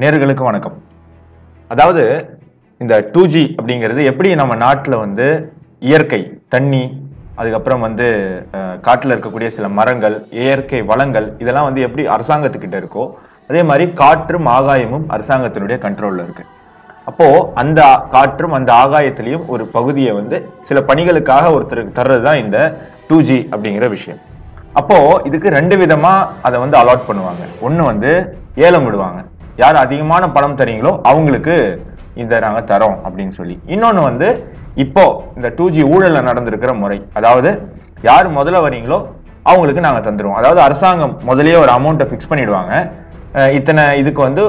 நேர்களுக்கு வணக்கம். அதாவது இந்த டூ ஜி அப்படிங்கிறது எப்படி நம்ம நாட்டில் வந்து இயற்கை தண்ணி அதுக்கப்புறம் வந்து காட்டில் இருக்கக்கூடிய சில மரங்கள் இயற்கை வளங்கள் இதெல்லாம் வந்து எப்படி அரசாங்கத்துக்கிட்ட இருக்கோ அதே மாதிரி காற்றும் ஆகாயமும் அரசாங்கத்தினுடைய கண்ட்ரோலில் இருக்கு. அப்போது அந்த காற்றும் அந்த ஆகாயத்திலையும் ஒரு பகுதியை வந்து சில பணிகளுக்காக ஒருத்தருக்கு தர்றது தான் இந்த டூ ஜி அப்படிங்கிற விஷயம். அப்போது இதுக்கு ரெண்டு விதமாக அதை வந்து அலாட் பண்ணுவாங்க. ஒன்று வந்து ஏலம் விடுவாங்க. யார் அதிகமான பணம் தரீங்களோ அவங்களுக்கு இந்த நாங்கள் தரோம் அப்படின்னு சொல்லி. இன்னொன்று வந்து இப்போ இந்த டூ ஜி ஊழலில் நடந்திருக்கிற முறை. அதாவது யார் முதல்ல வரீங்களோ அவங்களுக்கு நாங்கள் தந்துடுவோம் அதாவது அரசாங்கம் முதல்லயே ஒரு அமௌண்ட்டை ஃபிக்ஸ் பண்ணிடுவாங்க. இத்தனை இதுக்கு வந்து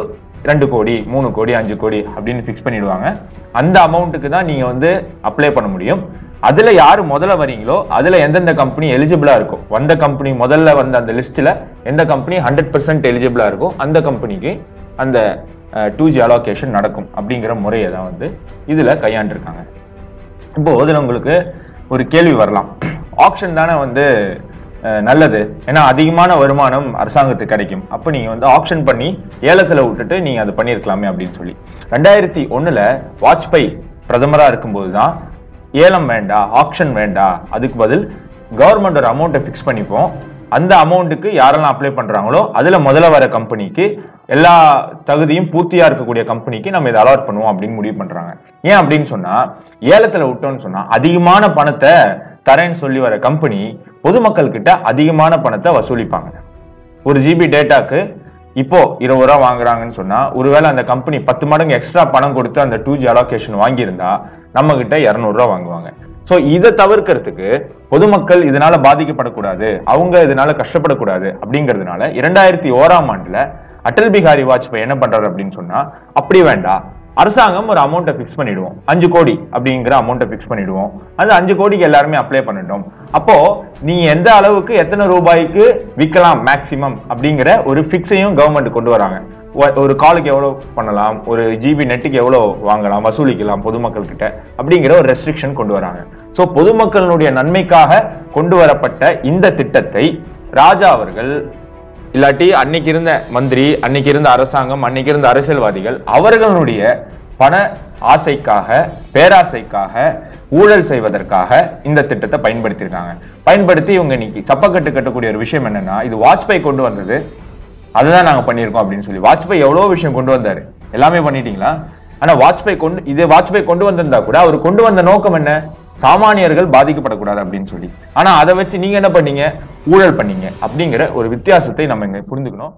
ரெண்டு கோடி மூணு கோடி அஞ்சு கோடி அப்படின்னு ஃபிக்ஸ் பண்ணிடுவாங்க. அந்த அமௌண்ட்டுக்கு தான் நீங்கள் வந்து அப்ளை பண்ண முடியும். அதில் யார் முதல்ல வரீங்களோ அதில் எந்தெந்த கம்பெனி எலிஜிபிளாக இருக்கும் வந்த கம்பெனி முதல்ல வந்த அந்த லிஸ்ட்டில் எந்த கம்பெனி ஹண்ட்ரட் பர்சன்ட் எலிஜிபிளாக இருக்கோ அந்த கம்பெனிக்கு அந்த டூ ஜி அலோகேஷன் நடக்கும் அப்படிங்கிற முறையை தான் வந்து இதில் கையாண்டிருக்காங்க. இப்போது அதில் உங்களுக்கு ஒரு கேள்வி வரலாம். ஆக்ஷன் தானே வந்து நல்லது. ஏன்னா அதிகமான வருமானம் அரசாங்கத்துக்கு கிடைக்கும். அப்போ நீங்கள் வந்து ஆக்ஷன் பண்ணி ஏலத்தில் விட்டுட்டு நீங்கள் அதை பண்ணியிருக்கலாமே அப்படின்னு சொல்லி. ரெண்டாயிரத்தி ஒன்றில் வாஜ்பாய் பிரதமராக இருக்கும்போது தான் ஏலம் வேண்டாம் ஆக்ஷன் வேண்டாம் அதுக்கு பதில் கவர்மெண்ட் ஒரு அமௌண்ட்டை ஃபிக்ஸ் பண்ணிப்போம். அந்த அமௌண்ட்டுக்கு யாரெல்லாம் அப்ளை பண்ணுறாங்களோ அதில் முதல்ல வர கம்பெனிக்கு எல்லா தகுதியும் பூர்த்தியா இருக்கக்கூடிய கம்பெனிக்கு நம்ம இதை அலாட் பண்ணுவோம் அப்படின்னு முடிவு பண்றாங்க. ஏன் அப்படின்னு சொன்னா ஏலத்துல விட்டோம்னு சொன்னா அதிகமான பணத்தை தரேன்னு சொல்லி வர கம்பெனி பொதுமக்கள் கிட்ட அதிகமான பணத்தை வசூலிப்பாங்க. ஒரு ஜிபி டேட்டாக்கு இப்போ இருபது ரூபா வாங்குறாங்கன்னு சொன்னா ஒருவேளை அந்த கம்பெனி பத்து மடங்கு எக்ஸ்ட்ரா பணம் கொடுத்து அந்த டூ ஜி அலோகேஷன் வாங்கியிருந்தா நம்ம கிட்ட இரநூறுவா வாங்குவாங்க. ஸோ இதை தவிர்க்கிறதுக்கு பொதுமக்கள் இதனால பாதிக்கப்படக்கூடாது அவங்க இதனால கஷ்டப்படக்கூடாது அப்படிங்கிறதுனால இரண்டாயிரத்தி ஓராம் ஆண்டுல அடல் பிஹாரி வாஜ்பாய் என்ன பண்றாரு அப்படின்னு சொன்னா அப்படி வேண்டாம் அரசாங்கம் ஒரு அமௌண்ட்டை ஃபிக்ஸ் பண்ணிடுவோம். அஞ்சு கோடி அப்படிங்கிற அமௌண்ட்டை ஃபிக்ஸ் பண்ணிடுவோம். அந்த அஞ்சு கோடிக்கு எல்லாருமே அப்ளை பண்ணிட்டோம். அப்போ நீங்க எந்த அளவுக்கு எத்தனை ரூபாய்க்கு விற்கலாம் மேக்சிமம் அப்படிங்கிற ஒரு ஃபிக்ஸையும் கவர்மெண்ட் கொண்டு வராங்க. ஒரு காலுக்கு எவ்வளோ பண்ணலாம் ஒரு ஜிபி நெட்டுக்கு எவ்வளோ வாங்கலாம் வசூலிக்கலாம் பொதுமக்கள் கிட்ட அப்படிங்கிற ஒரு ரெஸ்ட்ரிக்ஷன் கொண்டு வராங்க. ஸோ பொதுமக்களுடைய நன்மைக்காக கொண்டு வரப்பட்ட இந்த திட்டத்தை ராஜா அவர்கள் இல்லாட்டி அன்னைக்கு இருந்த மந்திரி அன்னைக்கு இருந்த அரசாங்கம் அன்னைக்கு இருந்த அரசியல்வாதிகள் அவர்களுடைய பண ஆசைக்காக பேராசைக்காக ஊழல் செய்வதற்காக இந்த திட்டத்தை பயன்படுத்தியிருக்காங்க. பயன்படுத்தி இவங்க இன்னைக்கு கப்பக்கட்டு கட்டக்கூடிய ஒரு விஷயம் என்னன்னா இது வாஜ்பாய் கொண்டு வந்தது. அதுதான் நாங்கள் பண்ணியிருக்கோம் அப்படின்னு சொல்லி. வாஜ்பாய் எவ்வளோ விஷயம் கொண்டு வந்தாரு. எல்லாமே பண்ணிட்டீங்களா? ஆனால் வாஜ்பாய் கொண்டு இதே வாஜ்பாய் கொண்டு வந்திருந்தா கூட அவர் கொண்டு வந்த நோக்கம் என்ன? சாமானியர்கள் பாதிக்கப்படக்கூடாது அப்படின்னு சொல்லி. ஆனா அதை வச்சு நீங்க என்ன பண்ணீங்க? ஊழல் பண்ணீங்க. அப்படிங்கிற ஒரு வித்தியாசத்தை நம்ம இங்க புரிந்துக்கணும்.